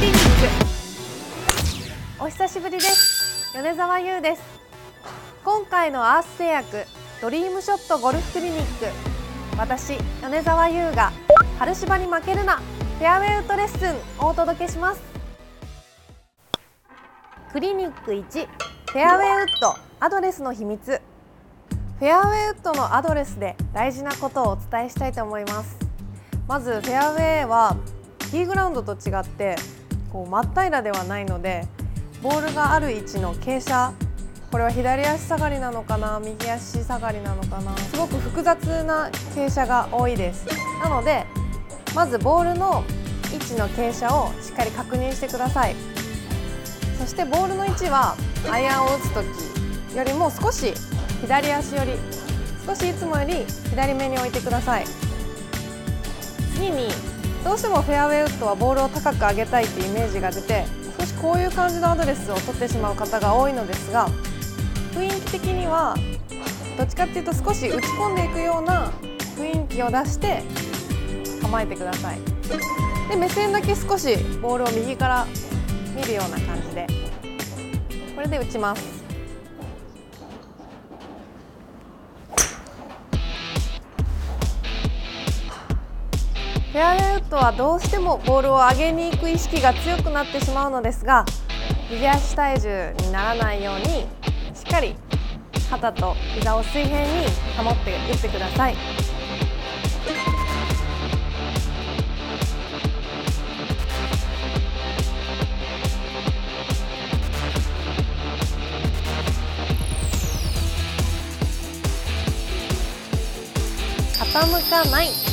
リニック。お久しぶりです。米沢優です。今回のアース製薬ドリームショットゴルフクリニック。私米沢優が春芝に負けるな。フェアウェイウッドレッスンをお届けします。クリニック1フェアウェイウッドアドレスの秘密。フェアウェイウッドのアドレスで大事なことをお伝えしたいと思います。まずフェアウェイはティーグラウンドと違ってこう真っ平らではないのでボールがある位置の傾斜これは左足下がりなのかな右足下がりなのかなすごく複雑な傾斜が多いです。なのでまずボールの位置の傾斜をしっかり確認してください。そしてボールの位置はアイアンを打つ時よりも少し左足より少しいつもより左目に置いてください。次にどうしてもフェアウェイウッドはボールを高く上げたいっていうイメージが出て少しこういう感じのアドレスを取ってしまう方が多いのですが雰囲気的にはどっちかっていうと少し打ち込んでいくような雰囲気を出して構えてください。で目線だけ少しボールを右から見るような感じでこれで打ちます。ェアウェイウッドはどうしてもボールを上げに行く意識が強くなってしまうのですが右足体重にならないようにしっかり肩と膝を水平に保って打ってください。傾かない